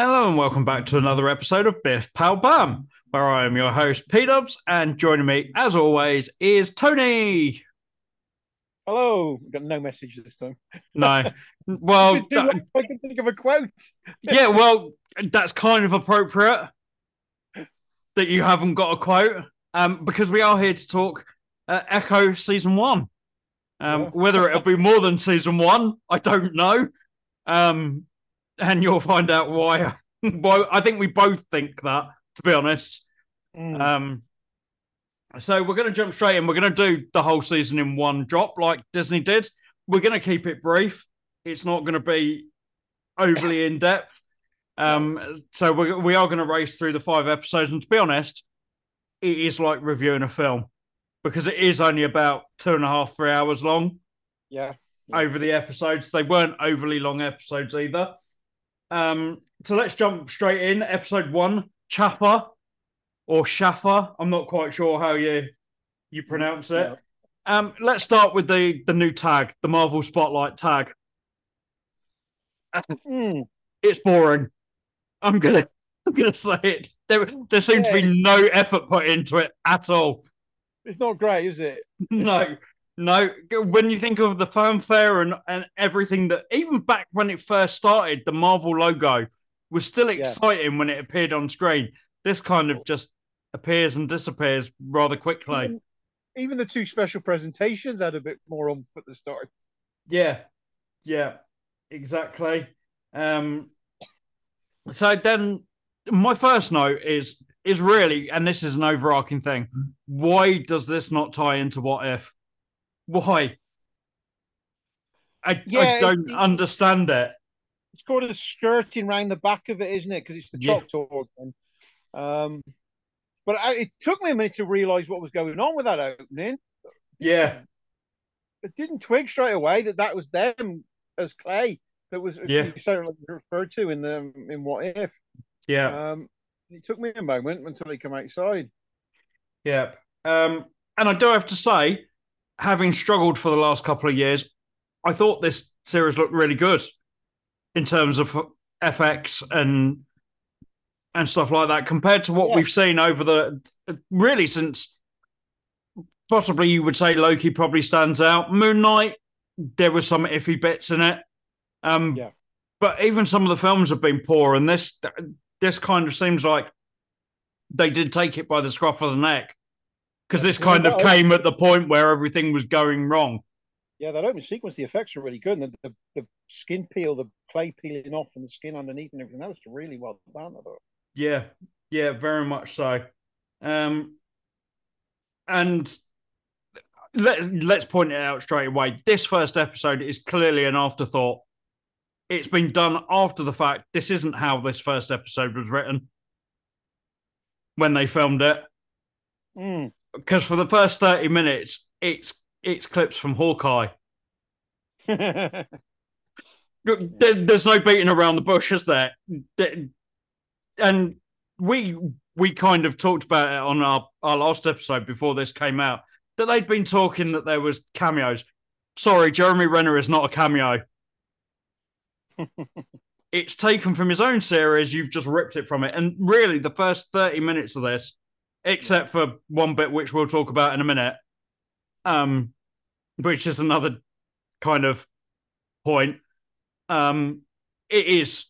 Hello and welcome back to another episode of Biff Pal Bum, where I am your host, P Dubs, and joining me, as always, is Tony. Hello. Got no message this time. No. Well, I can think of a quote. yeah, well, that's kind of appropriate that you haven't got a quote, um, because we are here to talk uh, Echo season one. Um, Yeah. Whether it'll be more than season one, I don't know. Um, and you'll find out why. why I think we both think that, to be honest. Mm. Um, so we're going to jump straight in. We're going to do the whole season in one drop, like Disney did. We're going to keep it brief. It's not going to be overly in depth. Um, so we we are going to race through the five episodes, and to be honest, it is like reviewing a film because it is only about two and a half, three hours long yeah. over the episodes. They weren't overly long episodes either. Um, so let's jump straight in. Episode one, Chaffa or Shaffa. I'm not quite sure how you you pronounce it. Yeah. Um, let's start with the the new tag, the Marvel Spotlight tag. Mm. It's boring. I'm gonna I'm gonna say it. There there seems to be no effort put into it at all. It's not great, is it? No, no. When you think of the fanfare and, and everything that, even back when it first started, the Marvel logo was still exciting when it appeared on screen. This kind of just appears and disappears rather quickly. Even, even the two special presentations had a bit more on at the start. Yeah, yeah, exactly. Um, so then, my first note is is really, and this is an overarching thing. Why does this not tie into what if? Why? I, I don't it- understand it. It's called a skirting round the back of it, isn't it? Because it's the Yeah. Choctaw thing. Um, but I, it took me a minute to realise what was going on with that opening. Yeah, It didn't twig straight away that that was them as Clay that was Yeah. certainly referred to in the in What If. yeah, Um, it took me a moment until he came outside. yeah. Um, and I do have to say, having struggled for the last couple of years, I thought this series looked really good in terms of FX and and stuff like that compared to what Yeah. we've seen over the really since possibly you would say Loki probably stands out. Moon Knight, there was some iffy bits in it. Um, Yeah. but even some of the films have been poor, and this this kind of seems like they did take it by the scruff of the neck because this Yeah, kind of came at the point where everything was going wrong. Yeah, that opening sequence, the effects are really good. And the, the, the skin peel, the clay peeling off and the skin underneath and everything, that was really well done. I thought. Yeah, yeah, very much so. Um, and let let's point it out straight away. This first episode is clearly an afterthought. It's been done after the fact. This isn't how this first episode was written when they filmed it. Mm. Because for the first thirty minutes, it's it's clips from Hawkeye. There- there's no beating around the bush, is there? And we we kind of talked about it on our, our last episode before this came out that they'd been talking that there was cameos. Sorry, Jeremy Renner is not a cameo. it's taken from his own series. You've just ripped it from it, and really, the first thirty minutes of this, except for one bit which we'll talk about in a minute, um, which is another kind of point um, it is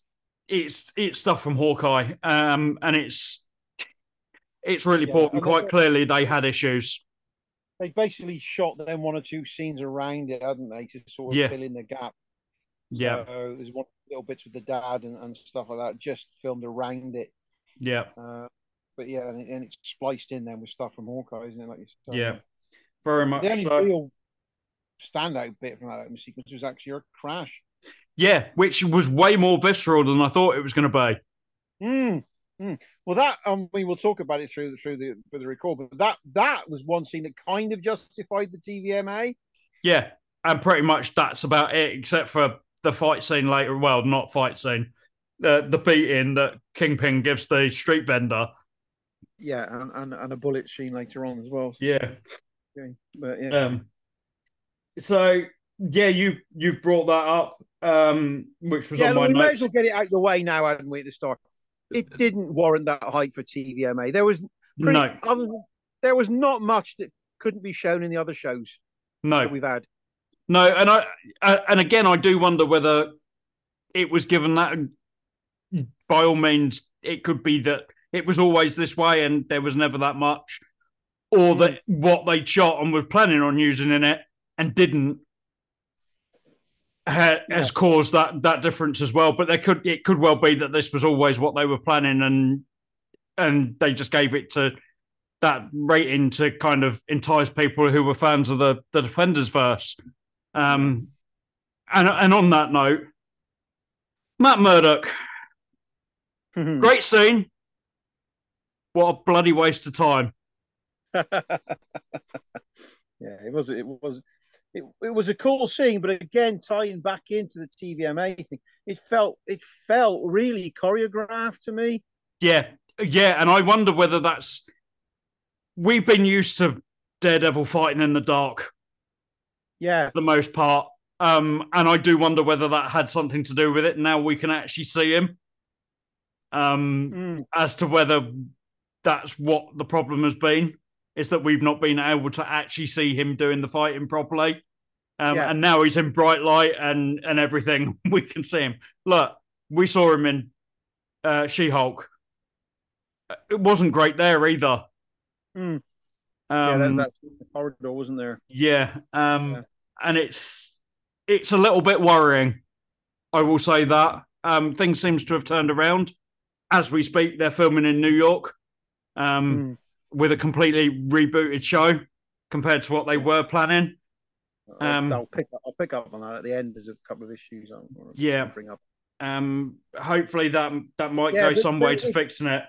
it's it's stuff from Hawkeye, um, and it's it's really Yeah, important. Quite they- clearly, they had issues. they basically shot then one or two scenes around it, hadn't they, to sort of Yeah. fill in the gap. Yeah, So there's one little bits with the dad and, and stuff like that, just filmed around it. yeah, Uh, but yeah, and, and it's spliced in then with stuff from Hawkeye, isn't it? Like you said. yeah, very much The only so. real standout bit from that opening sequence was actually her crash. Yeah, which was way more visceral than I thought it was going to be. Mm, mm. Well, that um, we will talk about it through the through the for the record, but that that was one scene that kind of justified the TVMA. Yeah, and pretty much that's about it, except for the fight scene later. Well, not fight scene, uh, the beating that Kingpin gives the street vendor. Yeah, and, and, and a bullet scene later on as well. Yeah, But yeah, Um, so yeah, you you've brought that up, um, which was yeah, on my we may notes. as well get it out of the way now, hadn't we? At the start, it didn't warrant that hype for TVMA. There was pretty, No, other there was not much that couldn't be shown in the other shows no, that we've had. No, and I uh, and again, I do wonder whether it was given that. By all means, it could be that it was always this way, and there was never that much, or that what they shot and was planning on using in it and didn't ha- has caused that that difference as well. But there could it could well be that this was always what they were planning, and and they just gave it to that rating to kind of entice people who were fans of the the Defenders verse. Um, and and on that note, Matt Murdock, great scene. What a bloody waste of time. yeah, it was it was it, it was a cool scene, but again, tying back into the TVMA thing, it felt it felt really choreographed to me. Yeah, yeah, and I wonder whether that's we've been used to Daredevil fighting in the dark Yeah, for the most part. Um, and I do wonder whether that had something to do with it. Now we can actually see him. Um, Mm, as to whether that's what the problem has been is that we've not been able to actually see him doing the fighting properly. Um, Yeah. And now he's in bright light and and everything. We can see him. Look, we saw him in uh, She Hulk. It wasn't great there either. Mm. yeah, that, Um, that's the corridor, wasn't there? yeah, um, Yeah. and it's it's a little bit worrying. I will say that um, things seems to have turned around as we speak. They're filming in New York um, Mm. with a completely rebooted show compared to what they were planning. I'll- Um, I'll pick up, I'll pick up on that at the end. There's a couple of issues. I'll Yeah. bring up. Um, hopefully that that might Yeah, go but- some but way to fixing it.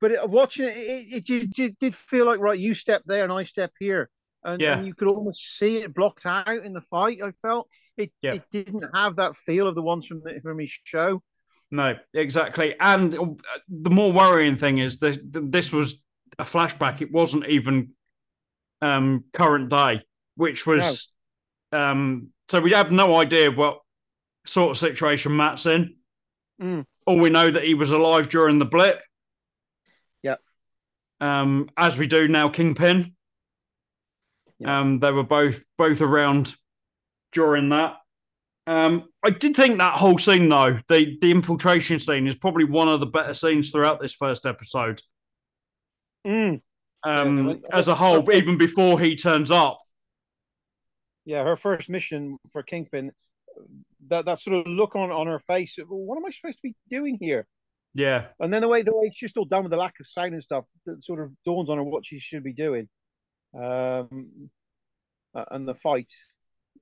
But it, watching it, it, it, did- did, did feel like right. You step there and I step here, and, Yeah. and you could almost see it blocked out in the fight. I felt it. Yeah. It didn't have that feel of the ones from the from his show. No, exactly. And uh, the more worrying thing is this: this was a flashback. It wasn't even um, current day, which was um, so we have no idea what sort of situation Matt's in. Mm. All we know that he was alive during the blip. Yep. Um, as we do now, Kingpin. Yeah. Um, they were both both around during that. Um, I did think that whole scene though, the the infiltration scene is probably one of the better scenes throughout this first episode. Mm. Um, Yeah, as a whole, even before he turns up. Yeah, her first mission for Kingpin, that that sort of look on on her face. What am I supposed to be doing here? Yeah, And then the way the way she's still done with the lack of sound and stuff, that sort of dawns on her what she should be doing. Um, and the fight,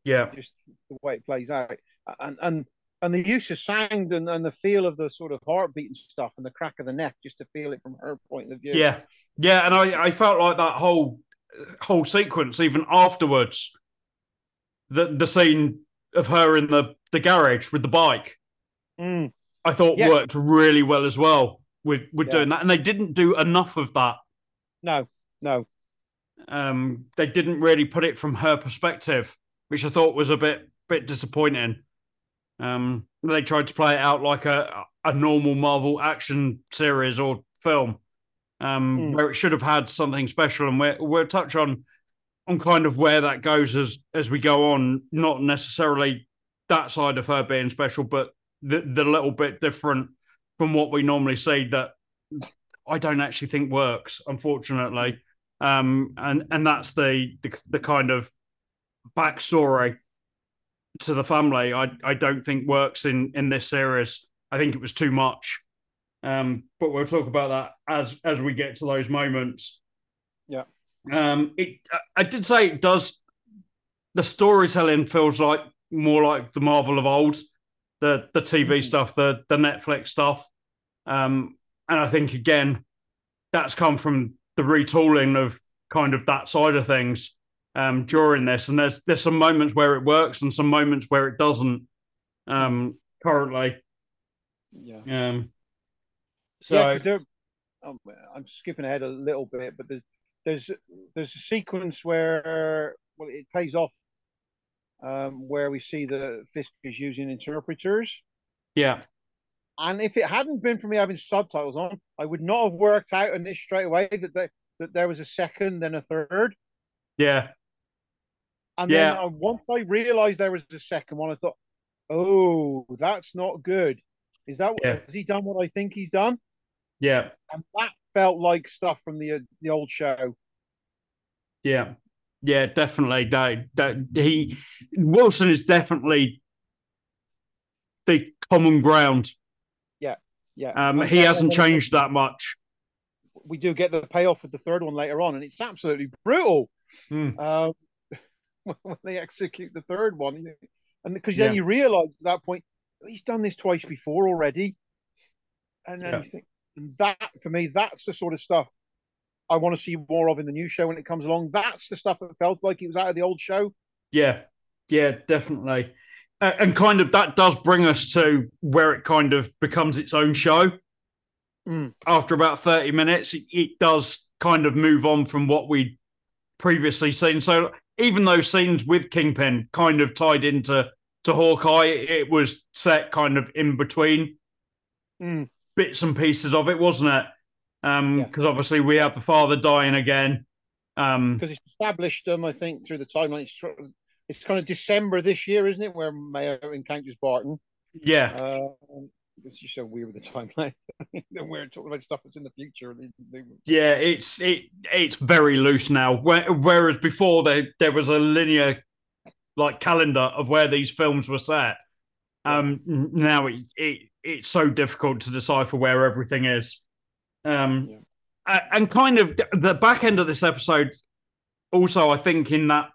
yeah, just the way it plays out, and and and the use of sound and, and the feel of the sort of heartbeat and stuff, and the crack of the neck, just to feel it from her point of view. yeah, yeah. And I, I felt like that whole whole sequence, even afterwards, the the scene of her in the the garage with the bike, Mm, I thought Yes. worked really well as well with with Yeah. doing that. And they didn't do enough of that. no, no. um, they didn't really put it from her perspective, which I thought was a bit bit disappointing. Um, they tried to play it out like a a normal Marvel action series or film, um, Hmm. where it should have had something special, and we're we'll touch on on kind of where that goes as as we go on. Not necessarily that side of her being special, but the the little bit different from what we normally see that I don't actually think works, unfortunately um, and and that's the, the the kind of backstory to the family. I I don't think works in in this series. I think it was too much. Um, but we'll talk about that as as we get to those moments. Yeah. Um, it I- did say it does. The storytelling feels like more like the Marvel of old, the the TV Mhm. stuff, the the Netflix stuff. Um, and I think again, that's come from the retooling of kind of that side of things um, during this. And there's there's some moments where it works and some moments where it doesn't. Um, currently, Yeah. um, so yeah, um, I'm skipping ahead a little bit, but there's there's there's a sequence where well it pays off um, where we see the Fisk is using interpreters. Yeah. And if it hadn't been for me having subtitles on, I would not have worked out in this straight away that they, that there was a second, then a third. Yeah. And yeah. then once I realized there was a second one, I thought, oh, that's not good. Is that yeah. has he done what I think he's done? Yeah. And that felt like stuff from the uh, the old show. Yeah. Yeah, definitely. That, that he Wilson is definitely the common ground. Yeah, yeah. Um, he hasn't changed that much. We do get the payoff with the third one later on, and it's absolutely brutal. Mm. Uh, when they execute the third one, and because then yeah. you realise at that point he's done this twice before already, and then yeah. you think, and that for me, that's the sort of stuff I want to see more of in the new show when it comes along. That's the stuff that felt like it was out of the old show. Yeah, yeah, definitely. Uh, and kind of that does bring us to where it kind of becomes its own show. Mm. After about 30 minutes, it, it does kind of move on from what we'd previously seen. So even those scenes with Kingpin kind of tied into to Hawkeye, it was set kind of in between mm. bits and pieces of it, wasn't it? Um, because yeah. obviously we have the father dying again. Um, because it's established them, I think, through the timeline. It's, it's kind of December this year, isn't it, where Maya encounters Barton? Yeah. Uh, it's just so weird with the timeline. Then we're talking about stuff that's in the future. Yeah, it's it it's very loose now. Whereas before there there was a linear like calendar of where these films were set. Um, now it, it it's so difficult to decipher where everything is. Um, yeah. and kind of the back end of this episode, also, I think in that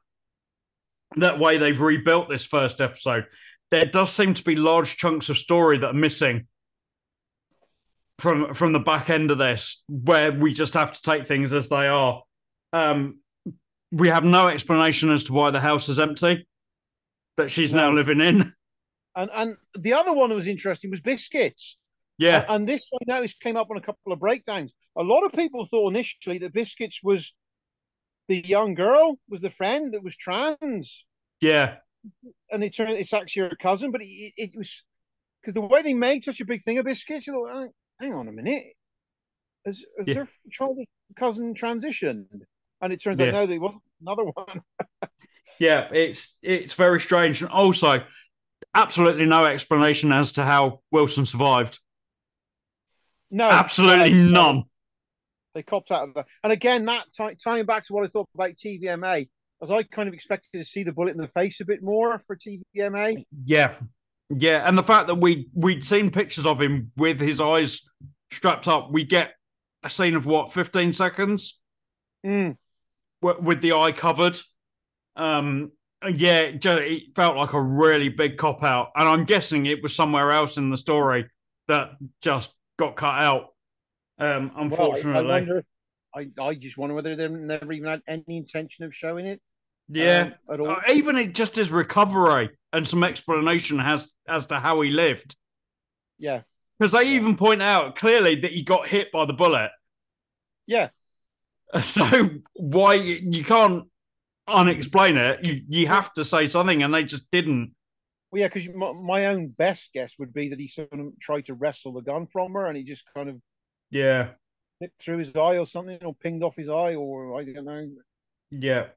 that way they've rebuilt this first episode. There does seem to be large chunks of story that are missing from from the back end of this, where we just have to take things as they are. Um, we have no explanation as to why the house is empty that she's now living in. And and the other one that was interesting was biscuits. Yeah. And, and this I noticed came up on a couple of breakdowns. A lot of people thought initially that biscuits was the young girl, was the friend that was trans. Yeah. And it turned it's actually her cousin, but it, it was because the way they made such a big thing of biscuits, you thought, hang on a minute. Has, has yeah. their child cousin transitioned? And it turns yeah. out no, there was another one. yeah, it's it's very strange. And also, absolutely no explanation as to how Wilson survived. No, absolutely no, none. They copped out of that. And again, that t- tying back to what I thought about TVMA, as I kind of expected to see the bullet in the face a bit more for TVMA. Yeah, yeah, and the fact that we we'd seen pictures of him with his eyes strapped up, we get a scene of what fifteen seconds mm. with the eye covered. Um, yeah, it felt like a really big cop out, and I'm guessing it was somewhere else in the story that just got cut out. Um, unfortunately, well, I, wonder, I, I just wonder whether they never even had any intention of showing it. Yeah, um, at all. Uh, even it just his recovery and some explanation as as to how he lived. Yeah, because they even point out clearly that he got hit by the bullet. Yeah. So why you can't unexplain it? You you have to say something, and they just didn't. Well, yeah, because my, my, own best guess would be that he sort of tried to wrestle the gun from her, and he just kind of yeah nipped through his eye or something, or pinged off his eye, or I don't know. Yeah,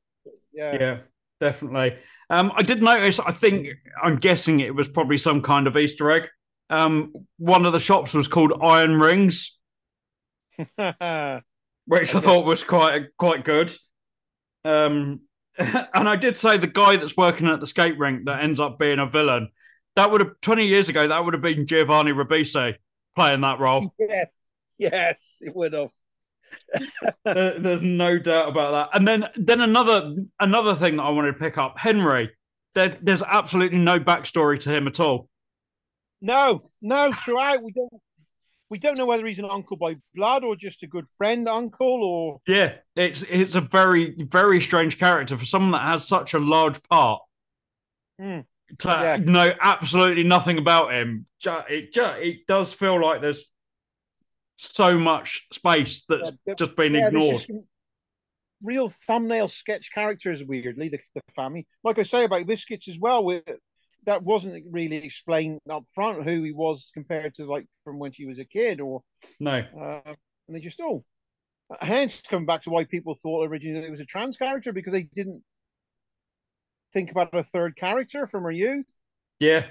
yeah, yeah, definitely. Um, I did notice. I think I'm guessing it was probably some kind of Easter egg. Um, one of the shops was called Iron Rings, which I thought was quite quite good. Um, and I did say the guy that's working at the skate rink that ends up being a villain. That would have twenty years ago. That would have been Giovanni Ribisi playing that role. Yes, yes, it would have. there's no doubt about that. And then, then another another thing that I wanted to pick up, Henry. There, there's absolutely no backstory to him at all. No, no. Throughout, we don't we don't know whether he's an uncle by blood or just a good friend uncle or yeah it's it's a very very strange character for someone that has such a large part mm. to yeah. know absolutely nothing about him it it does feel like there's so much space that's yeah, just been yeah, ignored. just, real thumbnail sketch characters. Weirdly, the, the family, like I say about Biscuits as well, with that wasn't really explained up front who he was compared to like from when she was a kid or no. uh, and they just oh hence coming back to why people thought originally it was a trans character because they didn't think about a third character from her youth. Yeah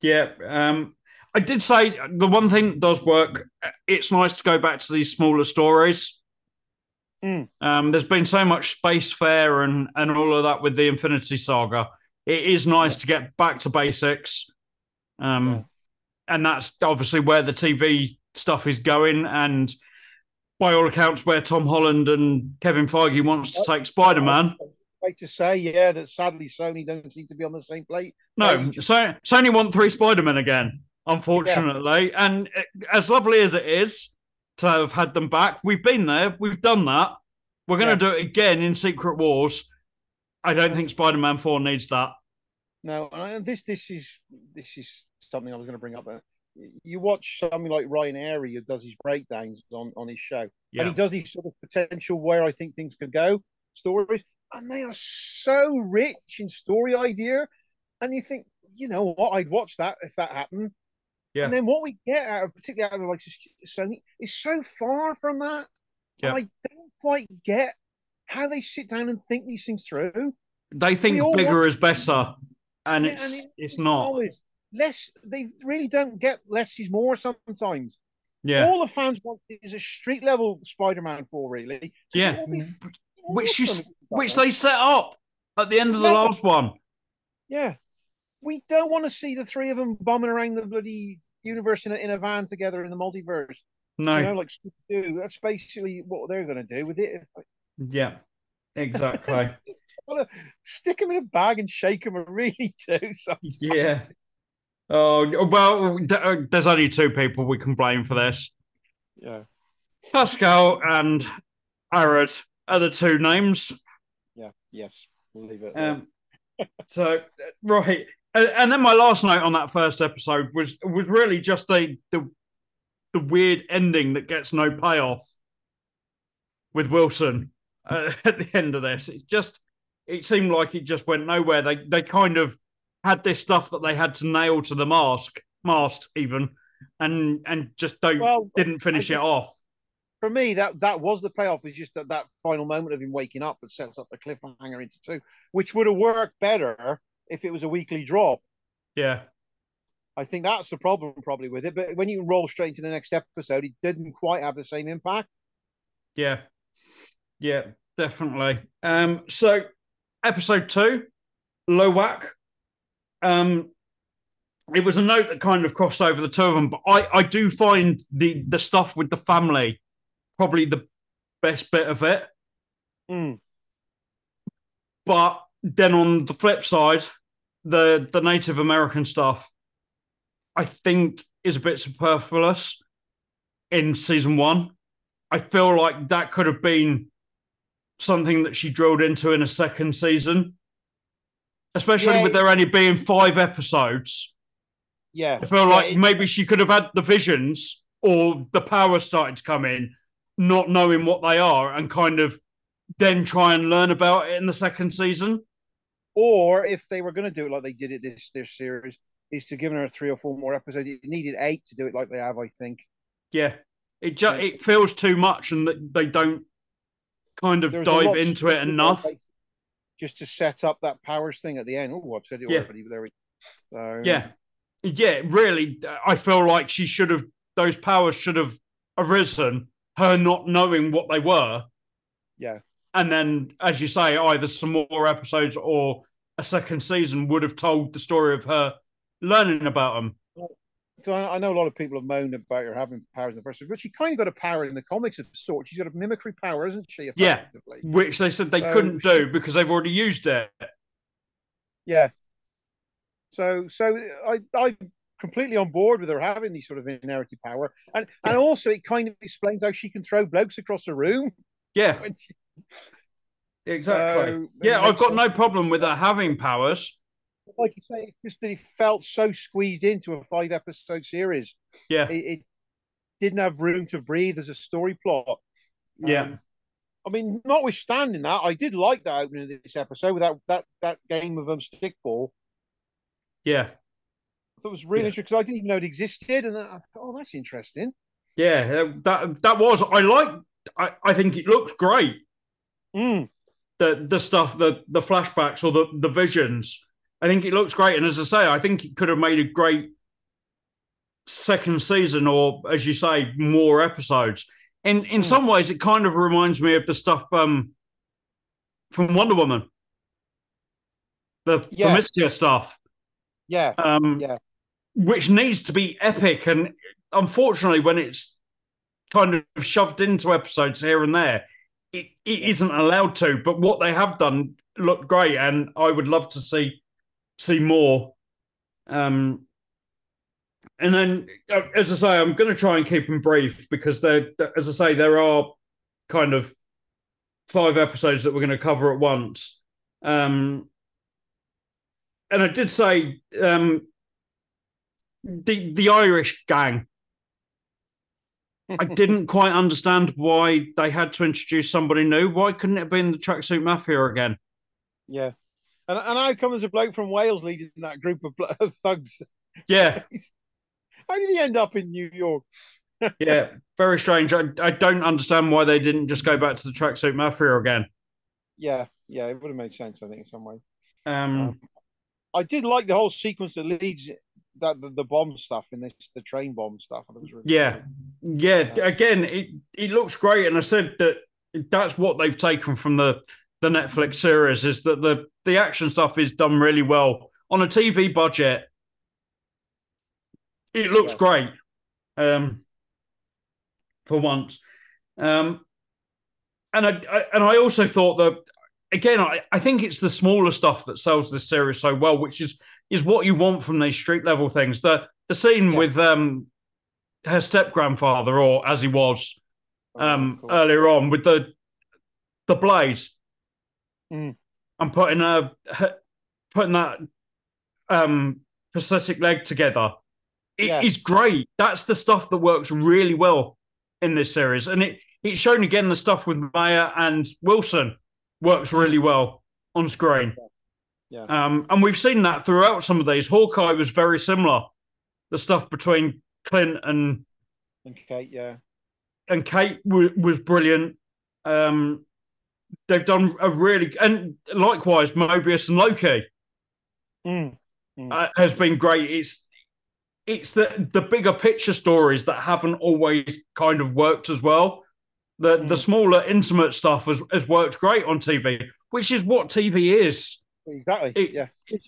yeah um i did say the one thing that does work it's nice to go back to these smaller stories mm. um there's been so much Spacefarer and and all of that with the infinity saga it is nice to get back to basics. Um, yeah. And that's obviously where the TV stuff is going. And by all accounts, where Tom Holland and Kevin Feige wants to take Spider Man. Like to say, yeah, that sadly Sony don't seem to be on the same plate. No, so Sony want three Spider Men again, unfortunately. Yeah. And as lovely as it is to have had them back, we've been there, we've done that. We're going to yeah. do it again in Secret Wars. I don't think Spider Man Four needs that. No, and this this is this is something I was going to bring up. You watch something like Ryan Arey who does his breakdowns on on his show, yeah. and he does these sort of potential where I think things could go stories, and they are so rich in story idea, and you think, you know what, I'd watch that if that happened. Yeah. And then what we get out of, particularly out of like Sony, is so far from that. Yeah. I don't quite get how they sit down and think these things through. They think bigger is better, and yeah, it's and it's not. less. They really don't get less is more sometimes. Yeah. All the fans want is a street level Spider-Man four, really. yeah. Which you which they set up at the end of the yeah. last one. Yeah. We don't want to see the three of them bombing around the bloody universe in a, in a van together in the multiverse. No. You know, like do. That's basically what they're going to do with it. Yeah, exactly. stick them in a bag and shake them. I really do. Sometimes. Yeah. Oh well, uh, there's only two people we can blame for this. Yeah. Pascal and Arad are the two names. Yeah. Yes. We'll leave it. Um, so right, and then my last note on that first episode was was really just the the the weird ending that gets no payoff with Wilson uh, at the end of this. It just it seemed like it just went nowhere. They they kind of had this stuff that they had to nail to the mask, mast even, and and just don't well, didn't finish it off. For me, that that was the payoff. Is just that that final moment of him waking up that sets up the cliffhanger into two, which would have worked better if it was a weekly drop. Yeah. I think that's the problem probably with it. But when you roll straight into the next episode, it didn't quite have the same impact. Yeah. Yeah, definitely. Um, so episode two, Lowak. Um, it was a note that kind of crossed over the two of them, but I, I do find the the stuff with the family probably the best bit of it. Mm. But then on the flip side, the the Native American stuff, I think is a bit superfluous in season one. I feel like that could have been something that she drilled into in a second season, especially yeah. with there only being five episodes. Yeah, I feel yeah, like maybe she could have had the visions or the power started to come in, not knowing what they are, and kind of then try and learn about it in the second season. Or if they were going to do it like they did it this this series, is to give her three or four more episodes. It needed eight to do it like they have, I think. Yeah, it just it feels too much, and they don't kind of dive into it enough. Just to set up that powers thing at the end. Oh, I've said it yeah. already. There we so, Yeah. Yeah, really. I feel like she should have, those powers should have arisen, her not knowing what they were. Yeah. And then, as you say, either some more episodes or a second season would have told the story of her learning about them. I know a lot of people have moaned about her having powers in the first, but she kind of got a power in the comics of sort. She's got a mimicry power, isn't she? Yeah, which they said they so couldn't she, do because they've already used it. Yeah. So, so I, I'm completely on board with her having these sort of inherited power, and and also it kind of explains how she can throw blokes across the room. Yeah. She... Exactly. yeah, I've got no problem with her having powers like you say, it's just that it felt so squeezed into a five episode series. Yeah. It, it, didn't have room to breathe as a story plot. Yeah. Um, I mean, notwithstanding that, I did like that opening of this episode with that that that game of um stickball. Yeah, that was really yeah. interesting because I didn't even know it existed, and I thought, oh, that's interesting. Yeah, that that was. I like. I, I think it looks great. Mm. The the stuff, the the flashbacks or the the visions. I think it looks great, and as I say, I think it could have made a great second season, or as you say, more episodes. In in mm. some ways, it kind of reminds me of the stuff um, from Wonder Woman, the yeah. Themyscira stuff. Yeah, um, yeah, which needs to be epic, and unfortunately, when it's kind of shoved into episodes here and there, it, it isn't allowed to. But what they have done looked great, and I would love to see see more. Um, and then, uh, as I say, I'm going to try and keep them brief because they're, as I say, there are kind of five episodes that we're going to cover at once. Um, and I did say um, the the Irish gang. I didn't quite understand why they had to introduce somebody new. Why couldn't it have been the tracksuit mafia again? Yeah, and and how come as a bloke from Wales leading that group of, of thugs? Yeah, How did he end up in New York? yeah, very strange. I, I don't understand why they didn't just go back to the tracksuit mafia again. Yeah, yeah, it would have made sense, I think, in some way. Um, um I did like the whole sequence that leads that the, the bomb stuff in this, the train bomb stuff. Really yeah, yeah. Again, it it looks great, and I said that that's what they've taken from the the Netflix series is that the the action stuff is done really well on a TV budget it looks yeah. great um, for once. Um, and I, I, and I also thought that again, I, I think it's the smaller stuff that sells this series so well, which is is what you want from these street level things. The the scene yeah. with um, her step grandfather, or as he was oh, um, cool. earlier on, with the the blade, mm. and putting a putting that um, prosthetic leg together it yeah. is great. That's the stuff that works really well in this series, and it it's shown again the stuff with Maya and Wilson works really well on screen. Yeah. Um, and we've seen that throughout some of these. Hawkeye was very similar. The stuff between Clint and and Kate, yeah, and Kate w- was brilliant. Um, they've done a really and likewise Mobius and Loki mm. Mm. Uh, has been great. It's it's the the bigger picture stories that haven't always kind of worked as well. The mm. the smaller intimate stuff has, has worked great on TV, which is what TV is. Exactly. It, yeah. It's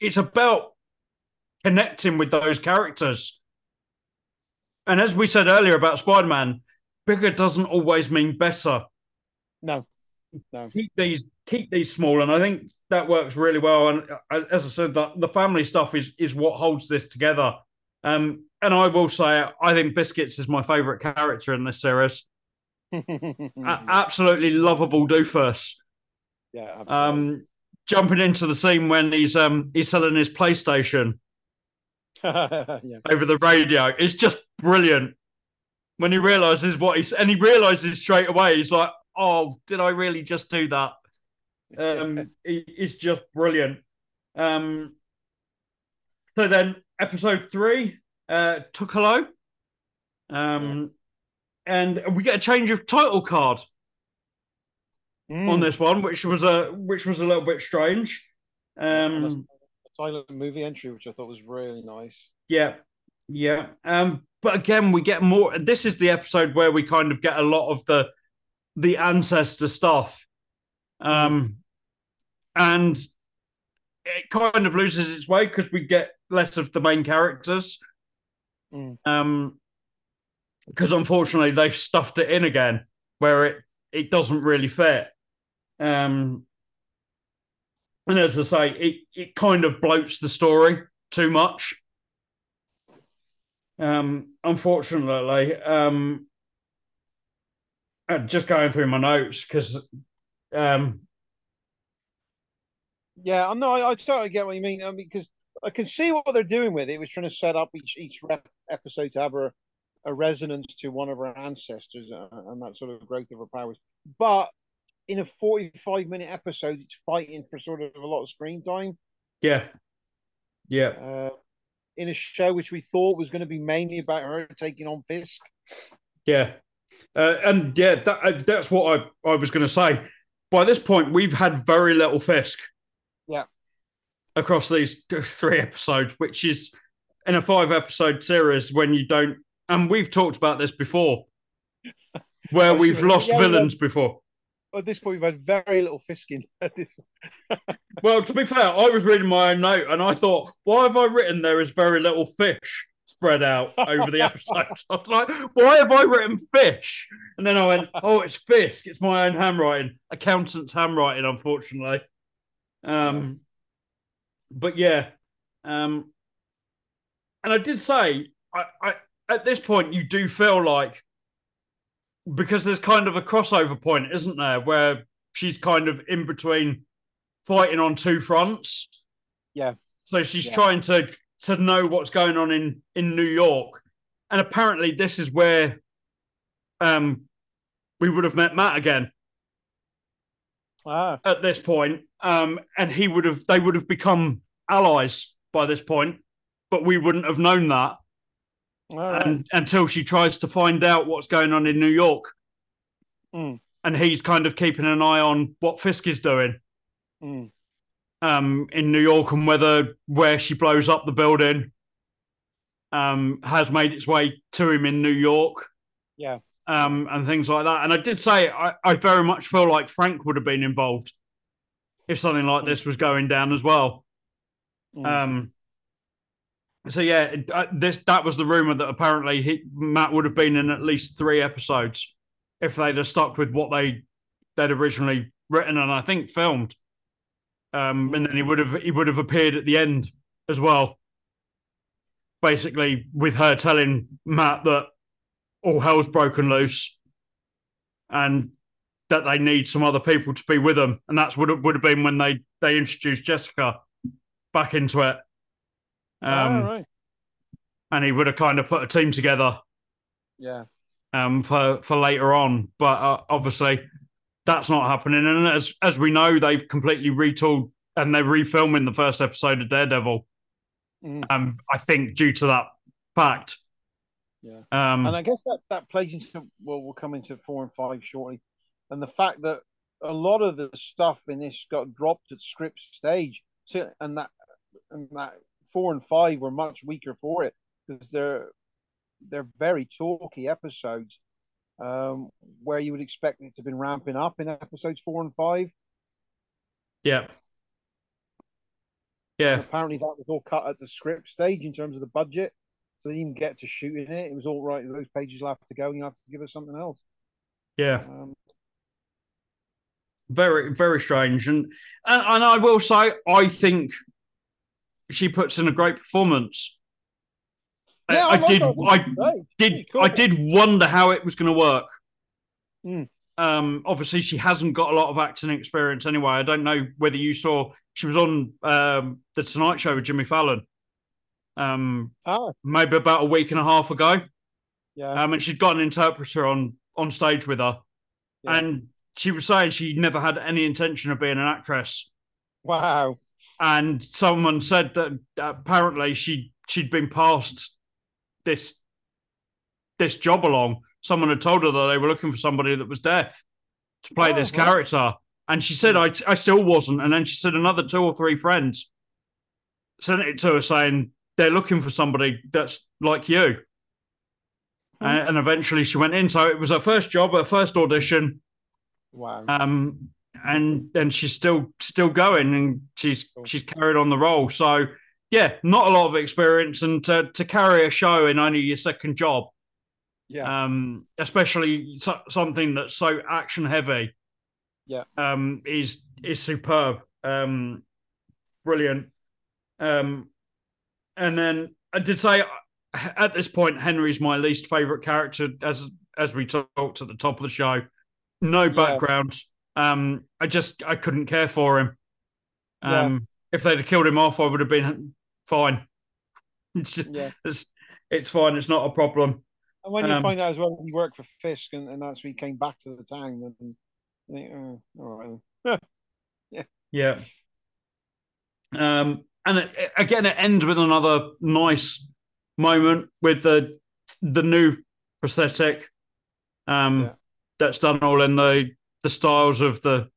it's about connecting with those characters. And as we said earlier about Spider Man, bigger doesn't always mean better. No. No. Keep these keep these small, and I think that works really well. And uh, as I said, the, the family stuff is is what holds this together. Um, and I will say, I think Biscuits is my favourite character in this series. absolutely lovable doofus. Yeah. Absolutely. Um, jumping into the scene when he's um he's selling his PlayStation yeah. over the radio. It's just brilliant when he realizes what he's and he realizes straight away. He's like, "Oh, did I really just do that?" Um, it's just brilliant. Um, so then episode three, uh, Tukalo. Um, and we get a change of title card mm. on this one, which was a which was a little bit strange. Um, silent movie entry, which I thought was really nice. Yeah, yeah. Um, but again, we get more. This is the episode where we kind of get a lot of the the ancestor stuff, um, and it kind of loses its way because we get less of the main characters. Mm. Um, because unfortunately they've stuffed it in again where it it doesn't really fit. Um, and as I say, it it kind of bloats the story too much. Um, unfortunately, um, just going through my notes because, um, yeah, I know I, I totally get what you mean. I mean, because I can see what they're doing with it. It was trying to set up each each rep episode to have a, a resonance to one of our ancestors uh, and that sort of growth of her powers. but in a 45 minute episode, it's fighting for sort of a lot of screen time. Yeah. Yeah. Uh, in a show which we thought was going to be mainly about her taking on Fisk. Yeah. Uh, and yeah, that, uh, that's what I, I was going to say. By this point, we've had very little Fisk. Yeah. Across these three episodes, which is in a five episode series when you don't, and we've talked about this before, where we've lost yeah, villains yeah. before. At this point, we've had very little Fisking. well, to be fair, I was reading my own note and I thought, why have I written there is very little fish? spread out over the episodes. I was like, why have I written fish? And then I went, oh, it's Fisk. It's my own handwriting, accountant's handwriting, unfortunately. Um, but yeah, um, and I did say, I, I at this point, you do feel like because there's kind of a crossover point, isn't there, where she's kind of in between fighting on two fronts. Yeah. So she's yeah. trying to to know what's going on in in New York, and apparently this is where um we would have met Matt again. Ah. At this point, um, and he would have they would have become allies by this point, but we wouldn't have known that right. and, until she tries to find out what's going on in New York. Mm. And he's kind of keeping an eye on what Fisk is doing. Mm um, in New York and whether where she blows up the building um, has made its way to him in New York. Yeah. Um, and things like that. And I did say I, I very much feel like Frank would have been involved if something like this was going down as well. Mm. Um, so yeah, uh, this that was the rumor that apparently he, Matt would have been in at least three episodes if they'd have stuck with what they they'd originally written and I think filmed. Um, and then he would have he would have appeared at the end as well. Basically, with her telling Matt that all hell's broken loose, and that they need some other people to be with them, and that's what it would have been when they they introduced Jessica back into it. Um, oh, right. And he would have kind of put a team together. Yeah. Um, for for later on, but uh, obviously that's not happening. And as as we know, they've completely retooled and they're refilming the first episode of Daredevil. Mm. Um, I think due to that fact. Yeah. Um, and I guess that that plays into well, we'll come into four and five shortly, and the fact that a lot of the stuff in this got dropped at script stage, so and that and that four and five were much weaker for it because they're they're very talky episodes um, where you would expect it to have been ramping up in episodes four and five. Yeah. Yeah. And apparently that was all cut at the script stage in terms of the budget. So they didn't get to shooting it. It was all right. Those pages will have to go and you have to give us something else. Yeah. Um, very, very strange. And, and and I will say, I think she puts in a great performance. Yeah, I, I, I did. I did. cool. I did wonder how it was going to work. Mm. Um, obviously, she hasn't got a lot of acting experience anyway. I don't know whether you saw she was on um, the Tonight Show with Jimmy Fallon. Um, Ah, maybe about a week and a half ago. yeah. Um, and she'd got an interpreter on on stage with her, Yeah. and she was saying she never had any intention of being an actress. wow. And someone said that apparently she she'd been passed this this job along. Someone had told her that they were looking for somebody that was deaf to play Oh, this character, and she said, "I I still wasn't." And then she said another two or three friends sent it to her saying they're looking for somebody that's like you. Hmm. And, and eventually she went in. So it was her first job, her first audition. Wow. Um, and and she's still still going and she's she's carried on the role. So yeah, not a lot of experience and to, to carry a show in only your second job, yeah. um, especially so, something that's so action heavy, Yeah. um, is is superb, um, brilliant. Um, and then I did say at this point Henry's my least favorite character as as we talked at the top of the show. No background. Um, I just I couldn't care for him. Yeah. Um, if they'd have killed him off, I would have been fine. It's just, Yeah. it's it's fine. It's not a problem. And when you Um, find out as well, he worked for Fisk, and, and that's when he came back to the town, and think, oh, all right. yeah. Yeah. Um, and it, again, it ends with another nice moment with the the new prosthetic. Um, yeah. that's done all in the the styles of the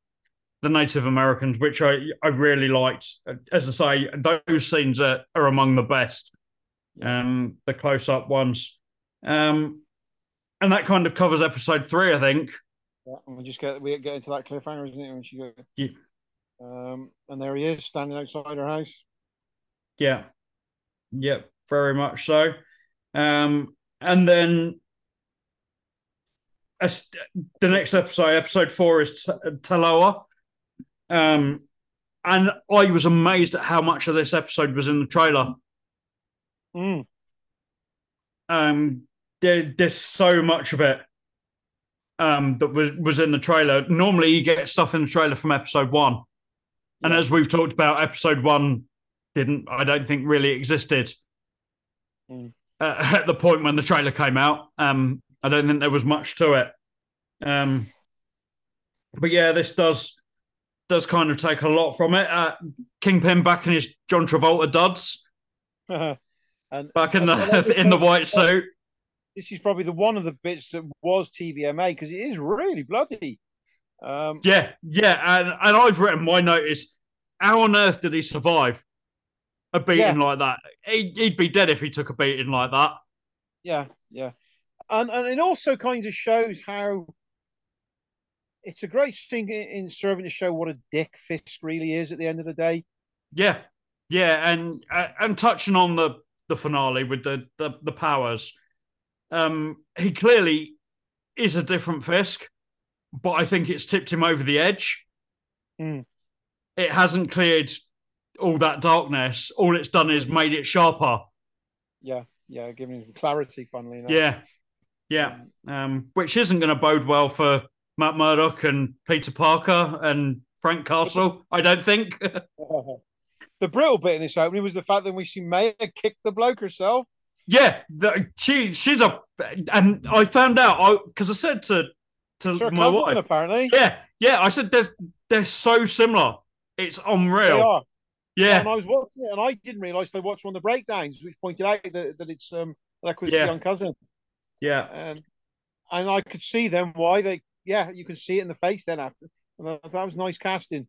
the Native Americans, which I I really liked. As I say, those scenes are, are among the best. Um, the close up ones. Um, and that kind of covers episode three, I think. Yeah, and we just get we get into that cliffhanger, isn't it? When she goes, yeah. Um, and there he is, standing outside her house. Yeah, yep, yeah, very much so. Um, and then the next episode, episode four, is T- Taloa. Um, and I was amazed at how much of this episode was in the trailer. Mm. Um, there, there's so much of it um, that was was in the trailer. Normally, you get stuff in the trailer from episode one, and as we've talked about, episode one didn't, I don't think, really existed mm. uh, at the point when the trailer came out. Um, I don't think there was much to it. Um, but yeah, this does does kind of take a lot from it. Uh, Kingpin back in his John Travolta duds, and back in the in the white suit this is probably the one of the bits that was TVMA because it is really bloody. Um, yeah, yeah, and and I've written my notice. How on earth did he survive a beating yeah. like that? He, would be dead if he took a beating like that. Yeah, yeah, and and it also kind of shows how it's a great thing in serving to show what a dick Fisk really is at the end of the day. Yeah, yeah, and uh, and touching on the the finale with the the, the powers um, he clearly is a different Fisk, but I think it's tipped him over the edge. Mm. It hasn't cleared all that darkness. All it's done is made it sharper. Yeah, yeah, giving him clarity. Funnily enough. Yeah, yeah, um, which isn't going to bode well for Matt Murdock and Peter Parker and Frank Castle. I don't think. the brutal bit in this opening was the fact that we see Maya kick the bloke herself. Yeah, the, she she's a, and I found out because I, I, said to to sure, my wife apparently. Yeah, yeah, I said they're they're so similar. It's unreal. They are. Yeah, and I was watching it, and I didn't realize they watched one of the breakdowns, which pointed out that, that it's um Alaqua's yeah. young cousin. Yeah, and and I could see them why they. Yeah, you can see it in the face then after. that was nice casting.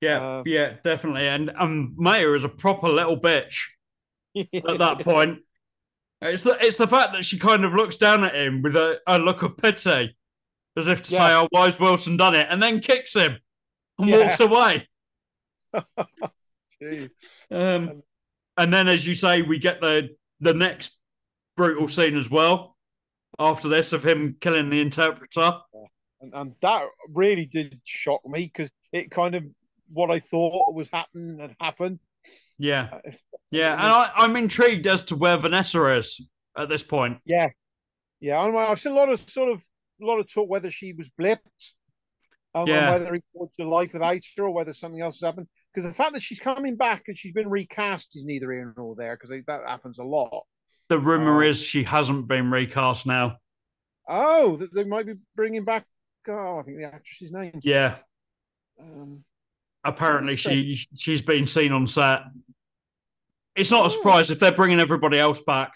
Yeah, uh, yeah, definitely. And um, Maya is a proper little bitch at that point. It's the it's the fact that she kind of looks down at him with a, a look of pity, as if to yeah. say, "Oh, why's Wilson done it?" and then kicks him and yeah. walks away. um, and then, as you say, we get the the next brutal scene as well. After this, of him killing the interpreter, and, and that really did shock me because it kind of what I thought was happening had happened. Yeah, uh, yeah, and I, I'm intrigued as to where Vanessa is at this point. Yeah, yeah, I've seen a lot of sort of a lot of talk whether she was blipped, um, yeah. whether he wants to life without her, or whether something else has happened. Because the fact that she's coming back and she's been recast is neither here nor there. Because that happens a lot. The rumor um, is she hasn't been recast now. Oh, they might be bringing back. Oh, I think the actress's name. Yeah. Um, Apparently, she she's been seen on set. It's not a surprise if they're bringing everybody else back.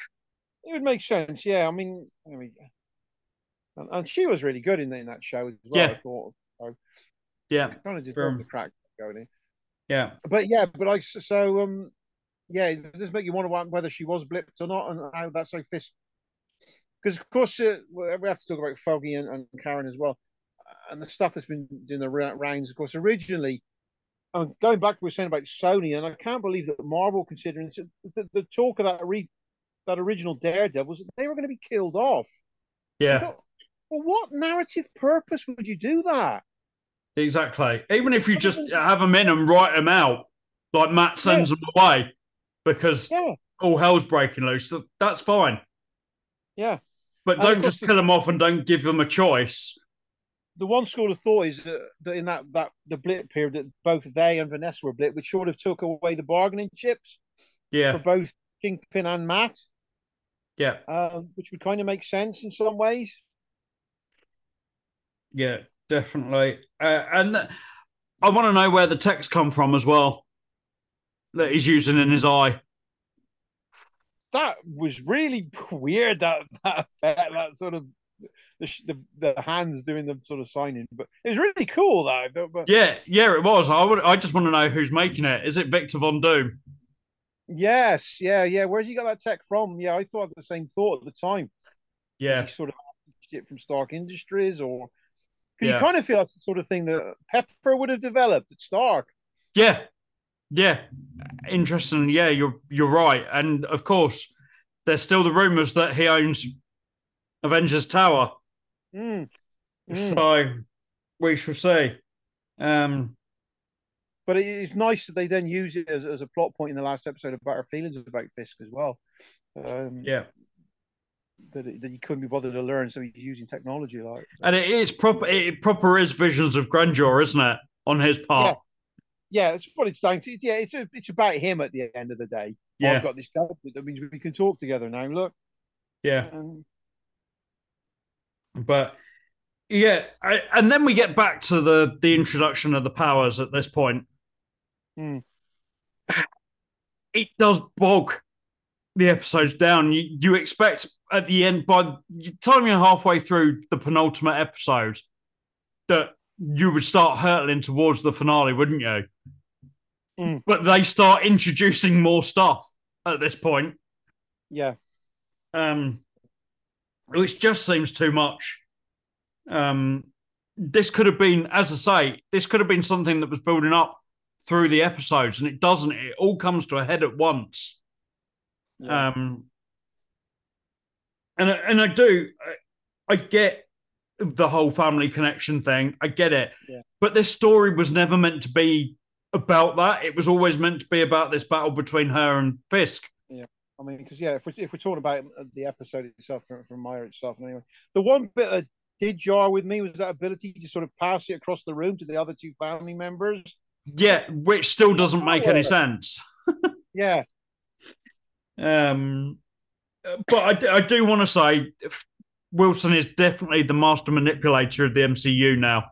It would make sense, yeah. I mean, I mean and, and she was really good in, in that show as well. Yeah. I thought. So, yeah, kind of just um, the crack going in. Yeah, but yeah, but I so um, yeah, does this make you wonder whether she was blipped or not, and how that's so fist. Because of course uh, we have to talk about Foggy and, and Karen as well, and the stuff that's been doing the rounds. Of course, originally and going back to what we were saying about Sony, and I can't believe that Marvel, considering the, the talk of that re, that original Daredevil, was that they were going to be killed off. Yeah. Thought, well, what narrative purpose would you do that? Exactly. Even if you just have them in and write them out, like Matt sends yeah. them away because yeah. all hell's breaking loose, that's fine. Yeah. But don't just kill them off and don't give them a choice the one school of thought is that, that in that that the blip period that both they and Vanessa were blip, which sort of took away the bargaining chips. Yeah. For both Kingpin and Matt. Yeah. Um, which would kind of make sense in some ways. Yeah, definitely. Uh, and I want to know where the text come from as well that he's using in his eye. That was really weird. That that that sort of the, the, the hands doing the sort of signing, but it was really cool though. But, yeah, yeah, it was. I would. I just want to know who's making it. Is it Victor Von Doom? Yes, yeah, yeah. Where's he got that tech from? Yeah, I thought the same thought at the time. Yeah, sort of it from Stark Industries, or yeah. you kind of feel that's the sort of thing that Pepper would have developed at Stark. Yeah, yeah, interesting. Yeah, you're you're right, and of course, there's still the rumors that he owns Avengers Tower. Mm. Mm. So we shall see. Um, but it's nice that they then use it as, as a plot point in the last episode about our feelings about Fisk as well. Um, yeah. That, that he couldn't be bothered to learn, so he's using technology like. And it is proper. It proper is visions of grandeur, isn't it, on his part? Yeah, that's what it's down to. Yeah, it's a, it's about him at the end of the day. Yeah, I've got this That means we can talk together now. Look. Yeah. Um, but yeah, I, and then we get back to the the introduction of the powers at this point. Mm. It does bog the episodes down. You you expect at the end by the time you're halfway through the penultimate episode that you would start hurtling towards the finale, wouldn't you? Mm. But they start introducing more stuff at this point. Yeah. Um, which just seems too much. Um, this could have been, as I say, this could have been something that was building up through the episodes, and it doesn't. It all comes to a head at once. Yeah. Um, and and I do, I, I, get the whole family connection thing. I get it, yeah. but this story was never meant to be about that. It was always meant to be about this battle between her and Fisk. Yeah. I mean, because yeah, if we're, if we're talking about the episode itself from, from Maya itself, anyway, the one bit that did jar with me was that ability to sort of pass it across the room to the other two family members. Yeah, which still doesn't make any sense. yeah. Um, but I, I do want to say Wilson is definitely the master manipulator of the MCU now.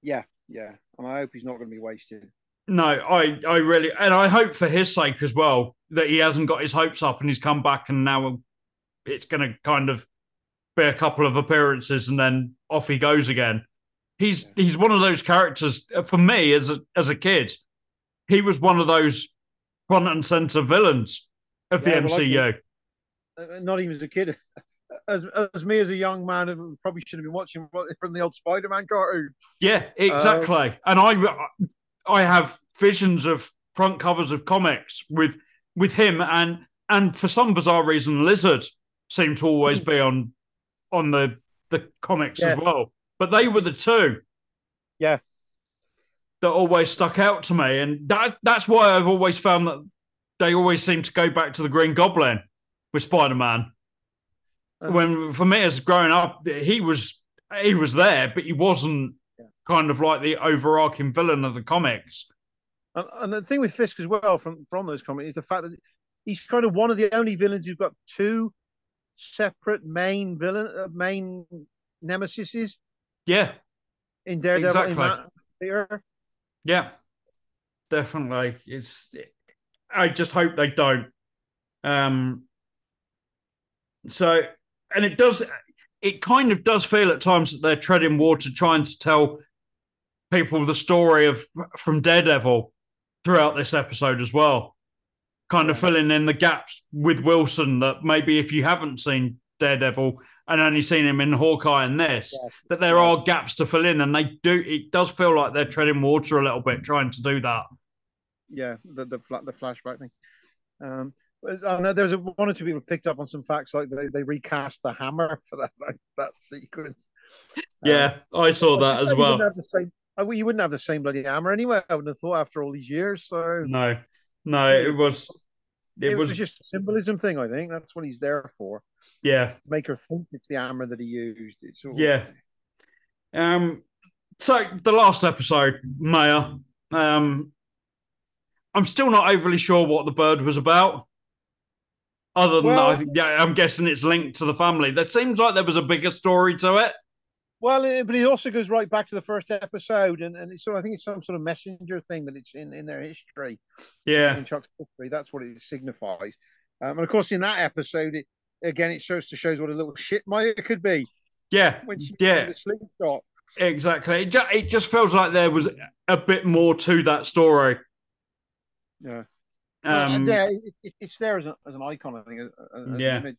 Yeah, yeah, and I hope he's not going to be wasted. No, I, I really, and I hope for his sake as well that he hasn't got his hopes up and he's come back and now it's going to kind of be a couple of appearances and then off he goes again. He's yeah. he's one of those characters uh, for me as a as a kid. He was one of those front and center villains of yeah, the MCU. Uh, not even as a kid. As, as me as a young man, probably should have been watching from the old Spider-Man cartoon. Yeah, exactly. Um, and I I have visions of front covers of comics with with him and and for some bizarre reason, Lizard seemed to always hmm. be on on the the comics yeah. as well. But they were the two. Yeah. That always stuck out to me. And that that's why I've always found that they always seem to go back to the Green Goblin with Spider Man. Uh-huh. When for me as growing up, he was he was there, but he wasn't yeah. kind of like the overarching villain of the comics. And, and, the thing with Fisk as well from from those comics is the fact that he's kind of one of the only villains who's got two separate main villain, uh, main nemesises. Yeah, in Daredevil. Exactly. In yeah, definitely. It's. I just hope they don't. Um. So, and it does. It kind of does feel at times that they're treading water, trying to tell people the story of from Daredevil throughout this episode as well kind of filling in the gaps with Wilson that maybe if you haven't seen Daredevil and only seen him in Hawkeye and this, yeah. that there are gaps to fill in, and they do. It does feel like they're treading water a little bit trying to do that. Yeah, the the, the flashback thing. Um, I know there's a, one or two people picked up on some facts, like they, they recast the hammer for that like, that sequence. Yeah, um, I saw that as well. You Have the same, you wouldn't have the same bloody hammer anyway. I wouldn't have thought after all these years. So no, no, it was it, it was, was, just a symbolism thing. I think that's what he's there for. Yeah, make her think it's the hammer that he used. It's all... yeah. Um. So the last episode, Maya. Um. I'm still not overly sure what the bird was about. Other than well, that, I think, yeah, I'm guessing it's linked to the family. That seems like there was a bigger story to it. Well, it, but it also goes right back to the first episode, and, and it's sort of, I think it's some sort of messenger thing that it's in, in their history. Yeah, in Chuck's history, that's what it signifies. Um, and of course, in that episode, it again it shows to shows what a little shit Maya could be. Yeah, when she yeah, the slingshot. Exactly. It just, it just feels like there was a bit more to that story. Yeah. Um, yeah, it, it's there as, a, as an icon, I think. As yeah. An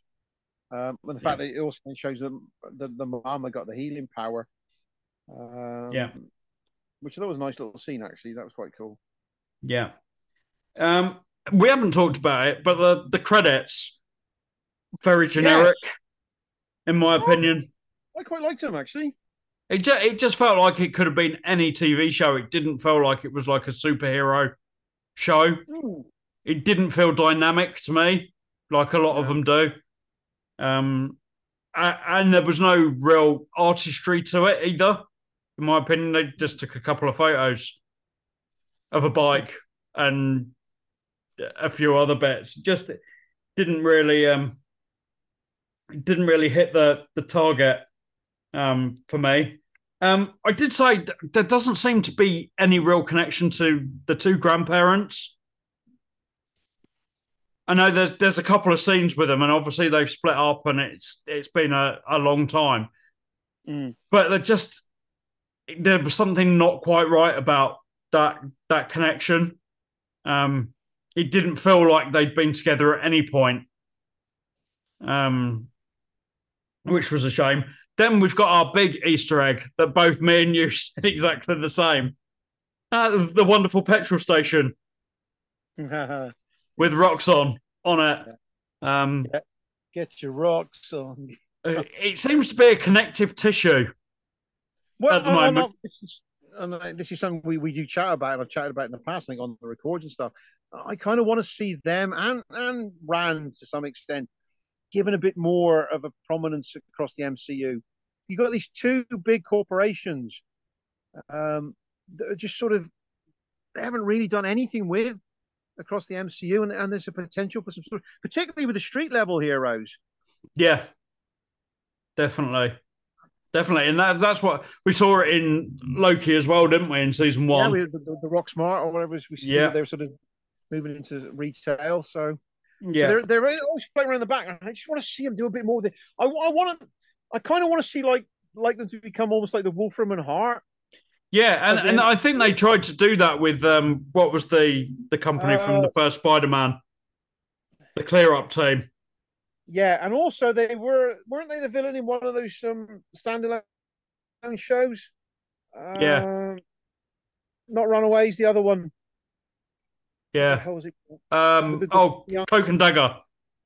um, and the fact yeah. that it also shows them the the mama got the healing power. Um, yeah. Which I thought was a nice little scene. Actually, that was quite cool. Yeah. Um, we haven't talked about it, but the the credits very generic, yes. in my oh, opinion. I quite liked them actually. It just, it just felt like it could have been any TV show. It didn't feel like it was like a superhero show. Ooh. It didn't feel dynamic to me, like a lot yeah. of them do. Um, and there was no real artistry to it either. In my opinion, they just took a couple of photos of a bike and a few other bits. Just didn't really um didn't really hit the the target um for me. Um, I did say there doesn't seem to be any real connection to the two grandparents. I know there's there's a couple of scenes with them, and obviously they've split up, and it's it's been a, a long time. Mm. But they're just there was something not quite right about that that connection. Um, it didn't feel like they'd been together at any point, um, which was a shame. Then we've got our big Easter egg that both me and you said exactly the same. Uh, the wonderful petrol station with Roxxon on it. Um, Get your Roxxon. Uh, it seems to be a connective tissue. Well, at the moment. Not, this, is, this is something we, we do chat about, and I've chatted about in the past, I think, on the records and stuff. I kind of want to see them and and Rand to some extent given a bit more of a prominence across the MCU. You've got these two big corporations um, that are just sort of they haven't really done anything with across the MCU, and, and there's a potential for some sort particularly with the street level heroes. Yeah, definitely. Definitely, and that's that's what we saw it in Loki as well, didn't we? In season one, yeah, we, the, the, Roxxcart or whatever we see. Yeah, they're sort of moving into retail. So yeah, so they're they're always playing around the back. I just want to see them do a bit more. Of the, I, I want to. I kind of want to see like like them to become almost like the Wolfram and Hart. Yeah, and, and I think they tried to do that with um what was the the company uh, from the uh, first Spider Man, the Clear Up team. Yeah, and also they were weren't they the villain in one of those um standalone shows? Yeah. Um, not Runaways, the other one. Yeah. How was it? Um. The, the, oh, the, Cloak and Dagger.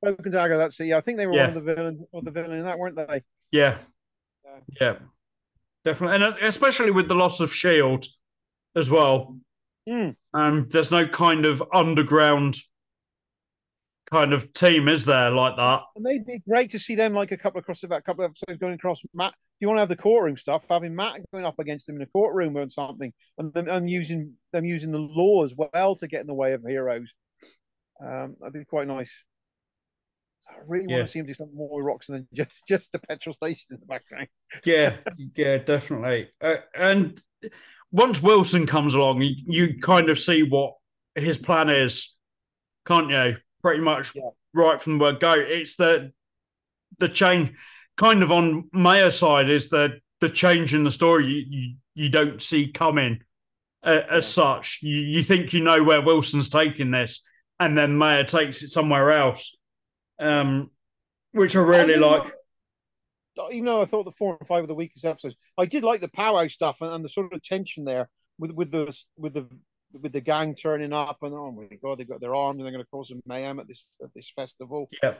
Cloak and Dagger. That's it. Yeah, I think they were yeah. one of the villain or the villain in that, weren't they? Yeah. Yeah. yeah. Definitely, and uh, especially with the loss of Shield as well. Mm. Um, there's no kind of underground kind of team, is there, like that? And they'd be great to see them like a couple across about a couple of episodes going across Matt. If you want to have the courtroom stuff, having Matt going up against them in a courtroom or something, and them and using them using the law as well to get in the way of heroes. Um, that'd be quite nice. So I really yeah. want to see him do something more with rocks than just just the petrol station in the background. yeah, yeah, definitely. Uh, and once Wilson comes along, you, you kind of see what his plan is, can't you? pretty much yeah. right from the word go. It's the the change, kind of on Maya's side, is the the change in the story you you, you don't see coming uh, as such. You, you think you know where Wilson's taking this, and then Maya takes it somewhere else, um, which I really I like. even though I thought the four and five of the weakest episodes, I did like the power stuff and, and the sort of tension there with with the with the with the gang turning up and oh my god, they've got their arms and they're going to cause some mayhem at this at this festival. Yeah.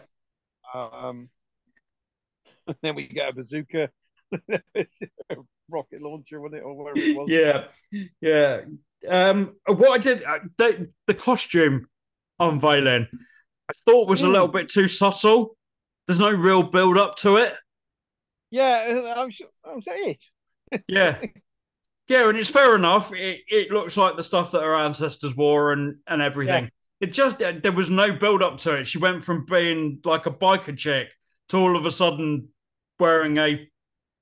Um. then we get a bazooka, rocket launcher, with it, or whatever it was. Yeah, yeah. Um, what I did, uh, the the costume unveiling, I thought was mm. a little bit too subtle. There's no real build up to it. Yeah, I'm sure. I'm saying it. yeah, Yeah, and it's fair enough. It, it looks like the stuff that our ancestors wore and, and everything. Yeah. It just there was no build up to it. She went from being like a biker chick to all of a sudden wearing a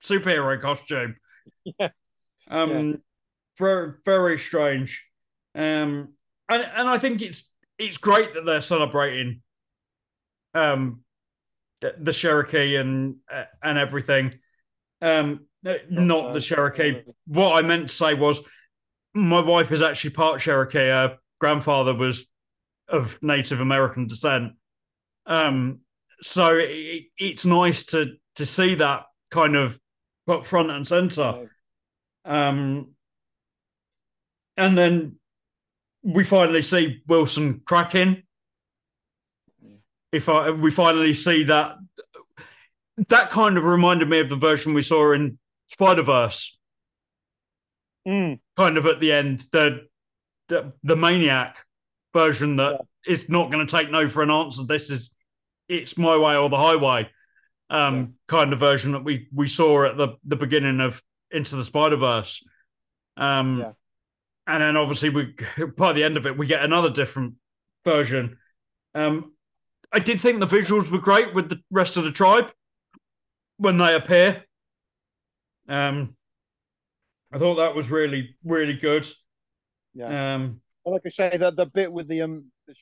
superhero costume. Yeah. Um, Yeah. very very strange. Um, and and I think it's it's great that they're celebrating um the, Cherokee and uh, and everything. Um, uh, not the Cherokee. What I meant to say was, my wife is actually part Cherokee. Her grandfather was of Native American descent. Um, so it, it's nice to to see that kind of front and center. Um, and then we finally see Wilson cracking. If I we finally see that, that kind of reminded me of the version we saw in Spider Verse. Mm, Kind of at the end, the the, the maniac version that is not going to take no for an answer. This is it's my way or the highway. Um, kind of version that we we saw at the the beginning of Into the Spider Verse. Um, Yeah. And then obviously we by the end of it we get another different version. Um, I did think the visuals were great with the rest of the tribe when they appear. Um, I thought that was really really good. yeah. Um, Well, like I say, that the bit with the um the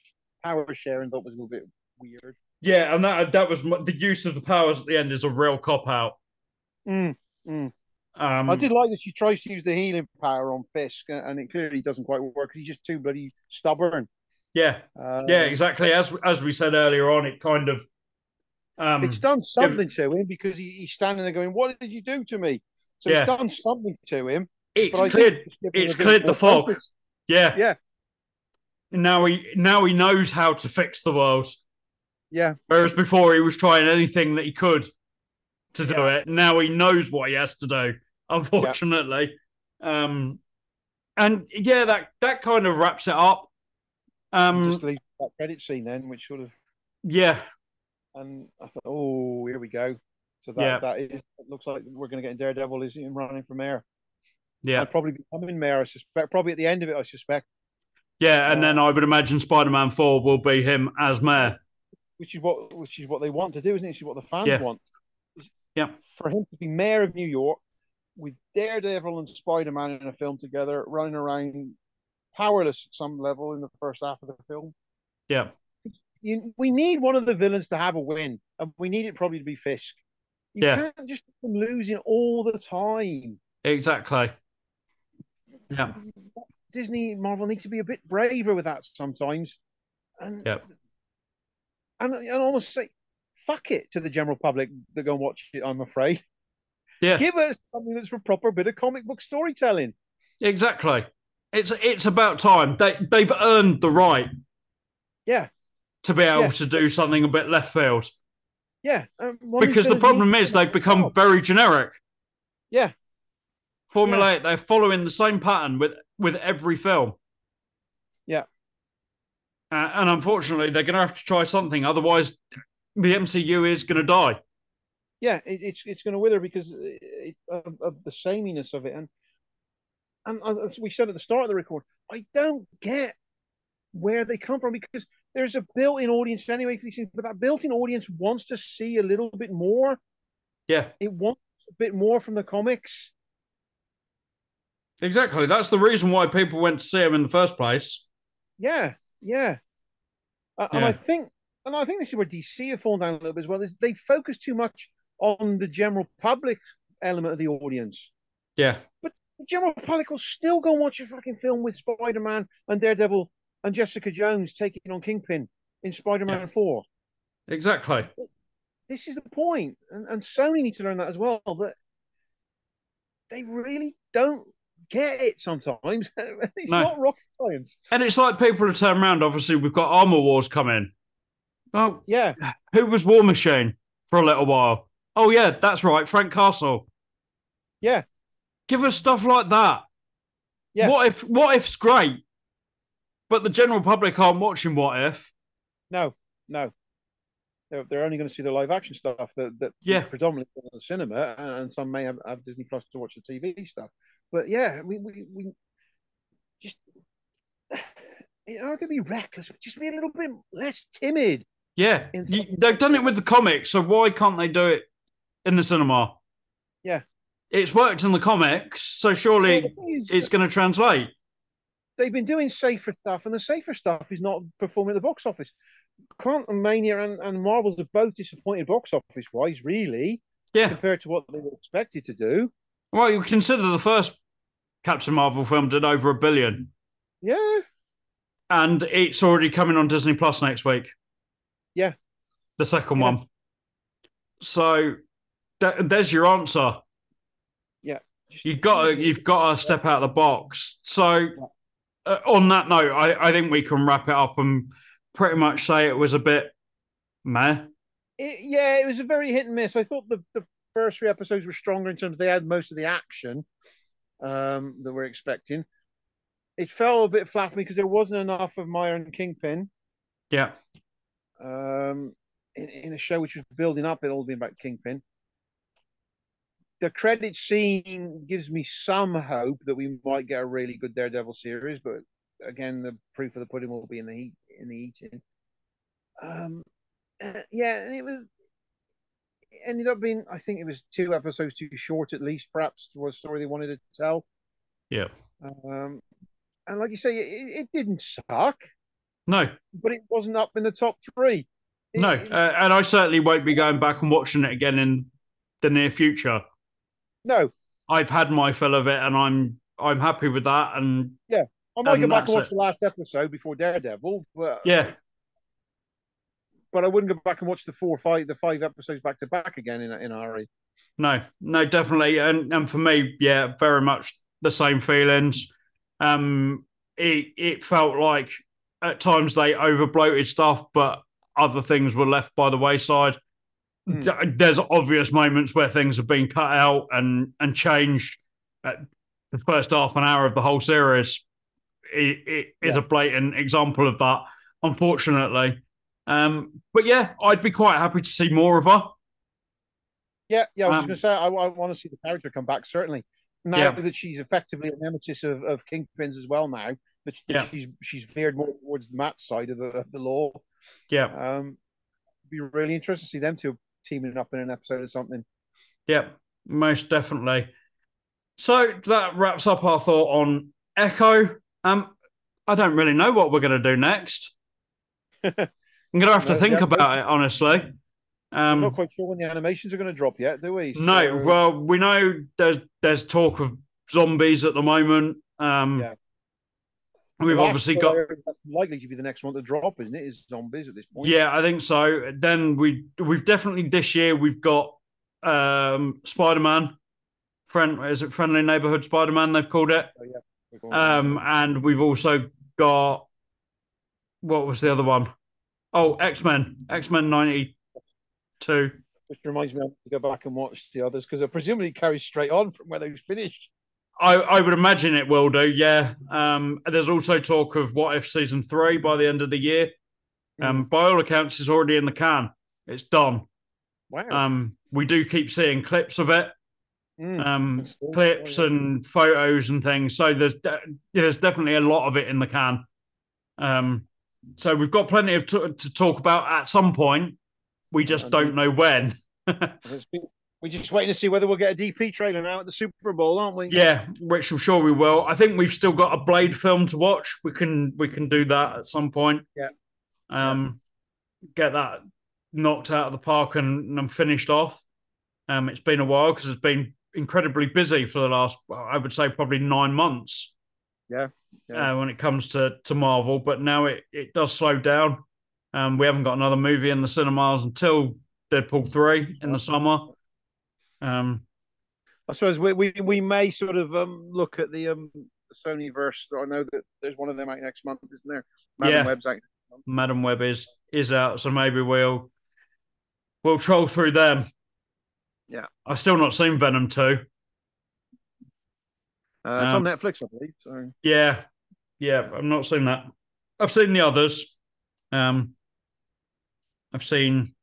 power sharing thought was a little bit weird. yeah, and that that was the use of the powers at the end is a real cop out. Mm, mm. Um, I did like that she tries to use the healing power on Fisk, and it clearly doesn't quite work because he's just too bloody stubborn. Yeah, Uh, yeah, exactly. As as we said earlier on, it kind of um, It's done something to him because he, he's standing there going, "What did you do to me?" So Yeah. it's done something to him. it's but I think cleared. it's it's cleared the fog. focus. Yeah, Yeah. Now he now he knows how to fix the world, Yeah, whereas before he was trying anything that he could to do Yeah. it. Now he knows what he has to do. Unfortunately, um, and yeah, that that kind of wraps it up. Um, just leave that credit scene then, which sort of, yeah, and I thought, oh, here we go. So that Yeah. that is, it looks like we're going to get in Daredevil is him running for mayor. yeah, I'll probably becoming mayor. I suspect. Probably at the end of it, I suspect. yeah, and Uh, then I would imagine Spider-Man Four will be him as mayor. Which is what which is what they want to do, isn't it? Which is what the fans Yeah. want. Yeah. For him to be mayor of New York with Daredevil and Spider Man in a film together, running around powerless at some level in the first half of the film. Yeah, You, we need one of the villains to have a win, and we need it probably to be Fisk. You Yeah. can't just keep them losing all the time. exactly. Yeah, Disney Marvel needs to be a bit braver with that sometimes. And Yeah. and, and almost say fuck it to the general public that go and watch it, I'm afraid. Yeah. Give us something that's a proper bit of comic book storytelling. Exactly. It's it's about time. They they've earned the right Yeah, to be able Yeah. to do something a bit left field. yeah. Um, one of these Because the problem is they've become involved. very generic. Yeah. Formulaic. They're following the same pattern with with every film. Yeah. Uh, and unfortunately, they're going to have to try something. Otherwise, the MCU is going to die. Yeah, it, it's it's going to wither because it, of, of the sameness of it. And and as we said at the start of the record, I don't get where they come from because there's a built-in audience anyway for these things, but that built-in audience wants to see a little bit more. Yeah, It wants a bit more from the comics. exactly. That's the reason why people went to see him in the first place. Yeah, yeah. Uh, And I think, and I think this is where DC have fallen down a little bit as well. Is they focus too much on the general public element of the audience. Yeah, But The general public will still go and watch a fucking film with Spider Man and Daredevil and Jessica Jones taking on Kingpin in Spider Man Yeah. 4. exactly. This is the point. And, and Sony need to learn that as well that they really don't get it sometimes. it's No. not rocket science. And it's like people to turn around. Obviously, we've got Armor Wars coming. Oh, Yeah, who was War Machine for a little while? Oh yeah, that's right, Frank Castle. yeah, Give us stuff like that. Yeah. What if what if's great, but the general public aren't watching what if? no, no. They're, they're only going to see the live action stuff that, that Yeah. predominantly in the cinema, and some may have, have Disney Plus to watch the TV stuff. But yeah, we, we, we just you don't to be reckless, but just be a little bit less timid. Yeah, You- they've done it with the comics, so why can't they do it in the cinema? Yeah. It's worked in the comics, so surely is, it's going to translate. they've been doing safer stuff, and the safer stuff is not performing at the box office. Quantumania and, and Marvels are both disappointed box office wise, really, Yeah. compared to what they were expected to do. Well, you consider the first Captain Marvel film did over a billion, Yeah, and it's already coming on Disney Plus next week. Yeah. The second Yeah. one. So th- there's your answer. Yeah, You've got to, you've got to step out of the box. So, uh, on that note, I, I think we can wrap it up and pretty much say it was a bit meh. It, yeah, it was a very hit and miss. I thought the, the first three episodes were stronger in terms of they had most of the action um, that we're expecting. It fell a bit flat for me because there wasn't enough of Maya and Kingpin Yeah, um, in, in a show which was building up. It all been about Kingpin. The credit scene gives me some hope that we might get a really good Daredevil series, but again, the proof of the pudding will be in the heat in the eating. Um, uh, yeah, and it was it ended up being. I think it was two episodes too short, at least, perhaps, for a story they wanted to tell. yeah. Um, and like you say, it, it didn't suck, No, but it wasn't up in the top three. It- no. was- Uh, and I certainly won't be going back and watching it again in the near future. No, I've had my fill of it, and I'm I'm happy with that. And Yeah. I might go back and watch it. the last episode before Daredevil, but yeah, but I wouldn't go back and watch the four, five, the five episodes back to back again in in a hurry. no, no, definitely. And and for me, yeah, very much the same feelings. Um, it it felt like at times they overbloated stuff, but other things were left by the wayside. Hmm. There's obvious moments where things have been cut out and and changed. At the first half an hour of the whole series it, it is Yeah. a blatant example of that, unfortunately. Um, but yeah, I'd be quite happy to see more of her. Yeah, yeah. I was Um, going to say, I, I want to see the character come back. Certainly, now Yeah. that she's effectively a nemesis of, of Kingpin's as well. Now that, that Yeah. she's she's veered more towards the Matt side of the of the law. Yeah, Um, be really interested to see them two teaming up in an episode or something. yeah, most definitely. So that wraps up our thought on Echo. Um, I don't really know what we're going to do next. I'm going to have to No, think yeah, about it, honestly. I'm not Um, quite sure when the animations are going to drop yet, do we? no, well, we know there's there's talk of zombies at the moment. Um, Yeah. We've obviously got likely to be the next one to drop, isn't it? Is zombies at this point? Yeah, I think so. Then we we've definitely this year we've got um Spider Man. Friend is it friendly neighborhood Spider Man they've called it. Oh, yeah. Um and we've also got what was the other one? Oh, X Men. X Men ninety two. Which reminds me I have to go back and watch the others because I presumably carries straight on from where those finished. I, I would imagine it will do, yeah. Um there's also talk of what if season three by the end of the year. Um by all accounts it's already in the can. It's done. Wow. Um we do keep seeing clips of it. Mm. um, cool. clips and photos and things. So there's de- yeah, there's definitely a lot of it in the can. Um, so we've got plenty of t- to talk about at some point. We just don't know when. It's been- We're just waiting to see whether we'll get a DP trailer now at the Super Bowl, aren't we? yeah, which I'm sure we will. I think we've still got a Blade film to watch. We can we can do that at some point. Yeah. Um, get that knocked out of the park and, and finished off. Um, it's been a while because it's been incredibly busy for the last, I would say, probably nine months. Yeah, yeah. uh, when it comes to to Marvel, but now it it does slow down. Um, we haven't got another movie in the cinemas until Deadpool three in the summer. Um, I suppose we, we, we may sort of um, look at the um, Sony verse. I know that there's one of them out next month, isn't there? Madame Yeah. Web's out. Madame Web is is out, so maybe we'll we'll troll through them. Yeah. I've still not seen Venom two. Uh, it's Um, on Netflix, I believe. So Yeah, yeah, I've not seen that. I've seen the others. Um, I've seen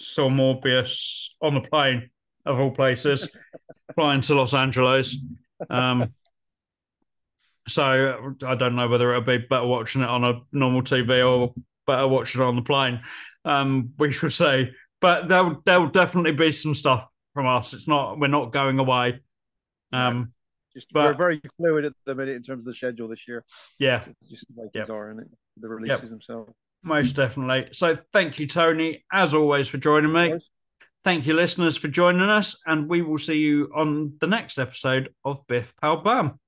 saw Morbius on the plane of all places, flying to Los Angeles. Um, so I don't know whether it'll be better watching it on a normal TV or better watching it on the plane. Um, we shall see. But there'll there'll definitely be some stuff from us. It's not we're not going away. Um, just but, we're very fluid at the minute in terms of the schedule this year. Yeah, it's just the way things yep. are, in it? The releases yep. themselves. Most mm-hmm. definitely. So thank you, Tony, as always, for joining me. Thank you, listeners, for joining us, and we will see you on the next episode of Biff Pal Bam.